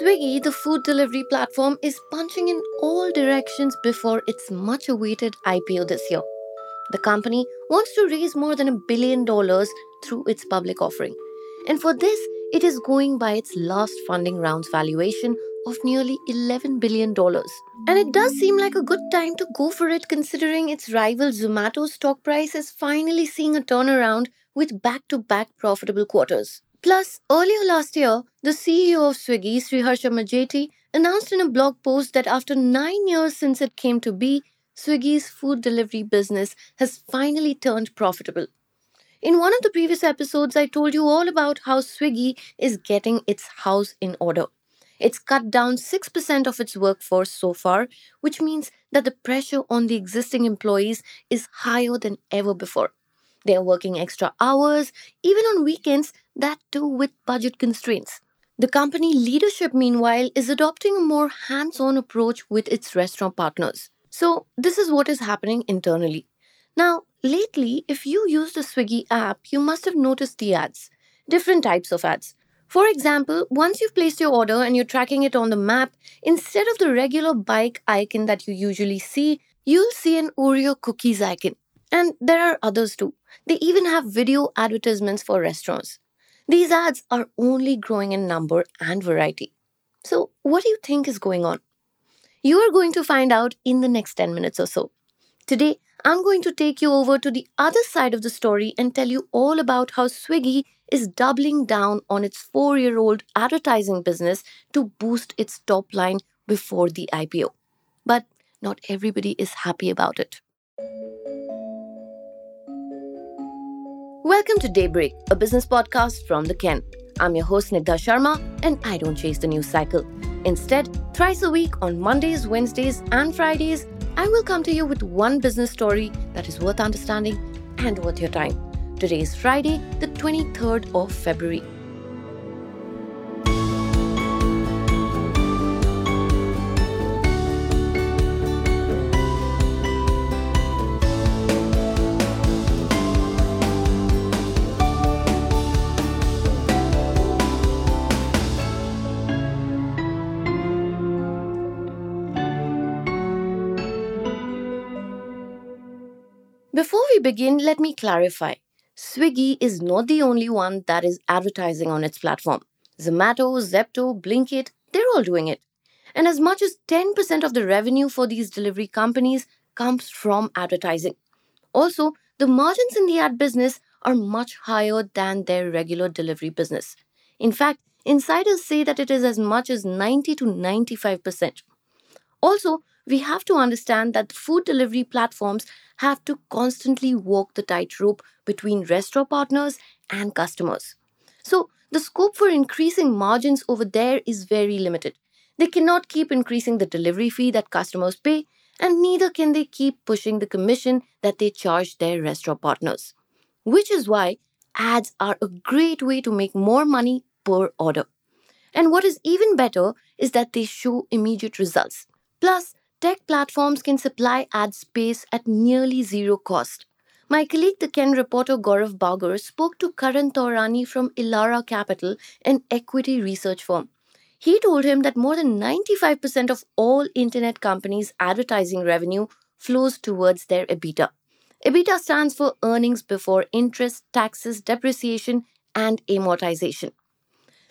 Swiggy, the food delivery platform, is punching in all directions before its much awaited IPO this year. The company wants to raise more than a billion dollars through its public offering. And for this, it is going by its last funding round's valuation of nearly $11 billion. And it does seem like a good time to go for it considering its rival Zomato stock price is finally seeing a turnaround with back to back profitable quarters. Plus, earlier last year, the CEO of Swiggy, Sriharsha Majety, announced in a blog post that after nine years since it came to be, Swiggy's food delivery business has finally turned profitable. In one of the previous episodes, I told you all about how Swiggy is getting its house in order. It's cut down 6% of its workforce so far, which means that the pressure on the existing employees is higher than ever before. They are working extra hours, even on weekends, that too with budget constraints. The company leadership, meanwhile, is adopting a more hands on approach with its restaurant partners. So, this is what is happening internally. Now, lately, if you use the Swiggy app, you must have noticed the ads, different types of ads. For example, once you've placed your order and you're tracking it on the map, instead of the regular bike icon that you usually see, you'll see an Oreo cookies icon. And there are others too. They even have video advertisements for restaurants. These ads are only growing in number and variety. So, what do you think is going on? You are going to find out in the next 10 minutes or so. Today, I'm going to take you over to the other side of the story and tell you all about how Swiggy is doubling down on its four year old advertising business to boost its top line before the IPO. But not everybody is happy about it. Welcome to Daybreak, a business podcast from The Ken. I'm your host, Snigdha Sharma, and I don't chase the news cycle. Instead, thrice a week on Mondays, Wednesdays, and Fridays, I will come to you with one business story that is worth understanding and worth your time. Today is Friday, the 23rd of February. Before we begin, let me clarify. Swiggy is not the only one that is advertising on its platform. Zomato, Zepto, Blinkit, they're all doing it. And as much as 10% of the revenue for these delivery companies comes from advertising. Also, the margins in the ad business are much higher than their regular delivery business. In fact, insiders say that it is as much as 90 to 95%. Also, we have to understand that the food delivery platforms have to constantly walk the tightrope between restaurant partners and customers. So, the scope for increasing margins over there is very limited. They cannot keep increasing the delivery fee that customers pay, and neither can they keep pushing the commission that they charge their restaurant partners. Which is why ads are a great way to make more money per order. And what is even better is that they show immediate results. Plus, tech platforms can supply ad space at nearly zero cost. My colleague, the Ken reporter Gaurav Bagar, spoke to Karan Taurani from Elara Capital, an equity research firm. He told him that more than 95% of all internet companies' advertising revenue flows towards their EBITDA. EBITDA stands for earnings before interest, taxes, depreciation, and amortization.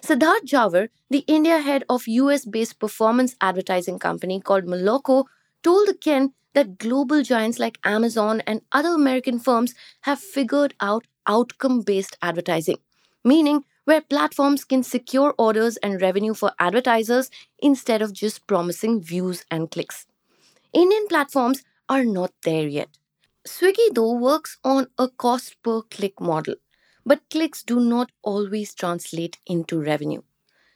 Siddharth Jawar, the India head of US based performance advertising company called Moloco, told the Ken that global giants like Amazon and other American firms have figured out outcome based advertising, meaning where platforms can secure orders and revenue for advertisers instead of just promising views and clicks. Indian platforms are not there yet. Swiggy, though, works on a cost per click model but clicks do not always translate into revenue.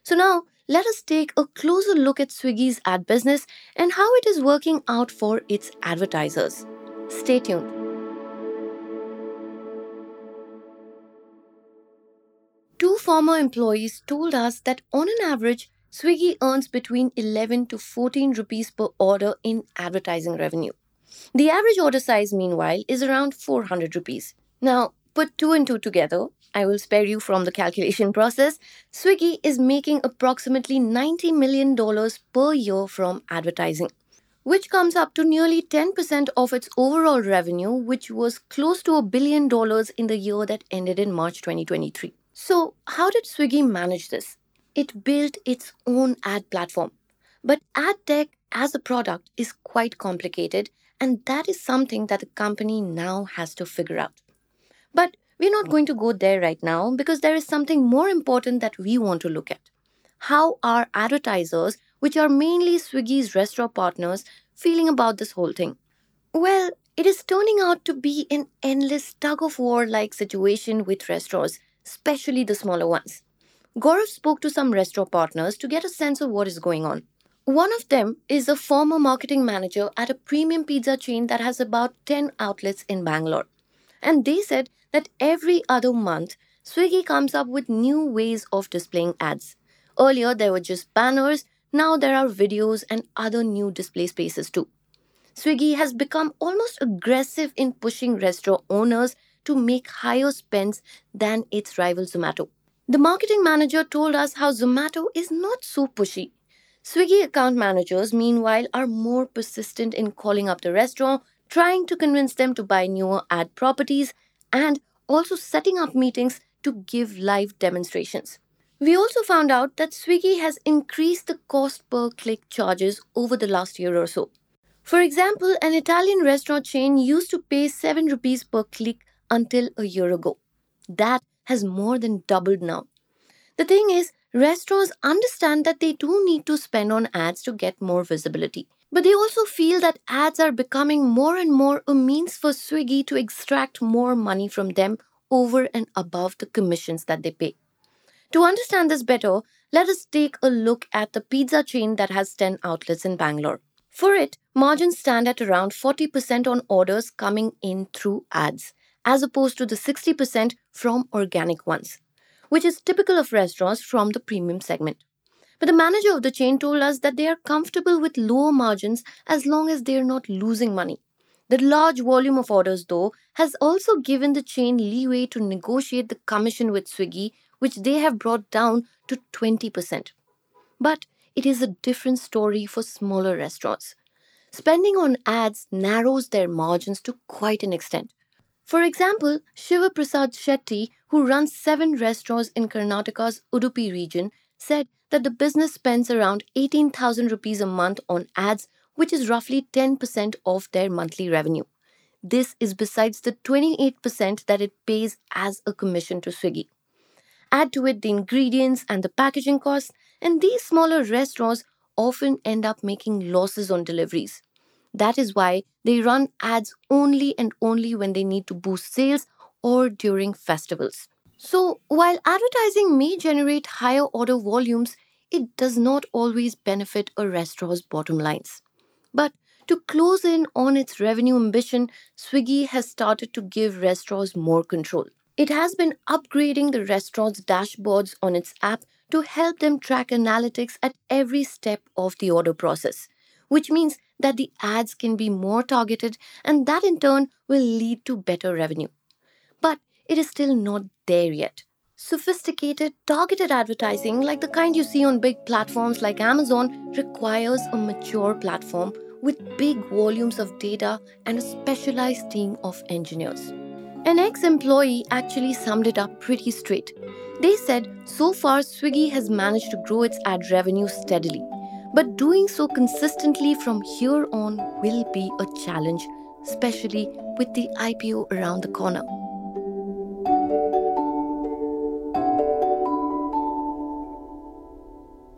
So now, let us take a closer look at Swiggy's ad business and how it is working out for its advertisers. Stay tuned. Two former employees told us that on an average, Swiggy earns between 11 to 14 rupees per order in advertising revenue. The average order size, meanwhile, is around 400 rupees. Now, put two and two together, I will spare you from the calculation process. Swiggy is making approximately $90 million per year from advertising, which comes up to nearly 10% of its overall revenue, which was close to a billion dollars in the year that ended in March 2023. So, how did Swiggy manage this? It built its own ad platform. But ad tech as a product is quite complicated, and that is something that the company now has to figure out. But we're not going to go there right now because there is something more important that we want to look at. How are advertisers, which are mainly Swiggy's restaurant partners, feeling about this whole thing? Well, it is turning out to be an endless tug of war like situation with restaurants, especially the smaller ones. Gaurav spoke to some restaurant partners to get a sense of what is going on. One of them is a former marketing manager at a premium pizza chain that has about 10 outlets in Bangalore. And they said that every other month, Swiggy comes up with new ways of displaying ads. Earlier, there were just banners, now there are videos and other new display spaces too. Swiggy has become almost aggressive in pushing restaurant owners to make higher spends than its rival Zomato. The marketing manager told us how Zomato is not so pushy. Swiggy account managers, meanwhile, are more persistent in calling up the restaurant trying to convince them to buy newer ad properties, and also setting up meetings to give live demonstrations. We also found out that Swiggy has increased the cost per click charges over the last year or so. For example, an Italian restaurant chain used to pay 7 rupees per click until a year ago. That has more than doubled now. The thing is, restaurants understand that they do need to spend on ads to get more visibility. But they also feel that ads are becoming more and more a means for Swiggy to extract more money from them over and above the commissions that they pay. To understand this better, let us take a look at the pizza chain that has 10 outlets in Bangalore. For it, margins stand at around 40% on orders coming in through ads, as opposed to the 60% from organic ones, which is typical of restaurants from the premium segment. But the manager of the chain told us that they are comfortable with lower margins as long as they are not losing money. The large volume of orders, though, has also given the chain leeway to negotiate the commission with Swiggy, which they have brought down to 20%. But it is a different story for smaller restaurants. Spending on ads narrows their margins to quite an extent. For example, Shiva Prasad Shetty, who runs seven restaurants in Karnataka's Udupi region, said that the business spends around 18,000 rupees a month on ads, which is roughly 10% of their monthly revenue. This is besides the 28% that it pays as a commission to Swiggy. Add to it the ingredients and the packaging costs, and these smaller restaurants often end up making losses on deliveries. That is why they run ads only and only when they need to boost sales or during festivals. So, while advertising may generate higher order volumes, it does not always benefit a restaurant's bottom lines. But to close in on its revenue ambition, Swiggy has started to give restaurants more control. It has been upgrading the restaurant's dashboards on its app to help them track analytics at every step of the order process, which means that the ads can be more targeted and that in turn will lead to better revenue. It is still not there yet. Sophisticated, targeted advertising, like the kind you see on big platforms like Amazon, requires a mature platform with big volumes of data and a specialized team of engineers. An ex employee actually summed it up pretty straight. They said so far Swiggy has managed to grow its ad revenue steadily, but doing so consistently from here on will be a challenge, especially with the IPO around the corner.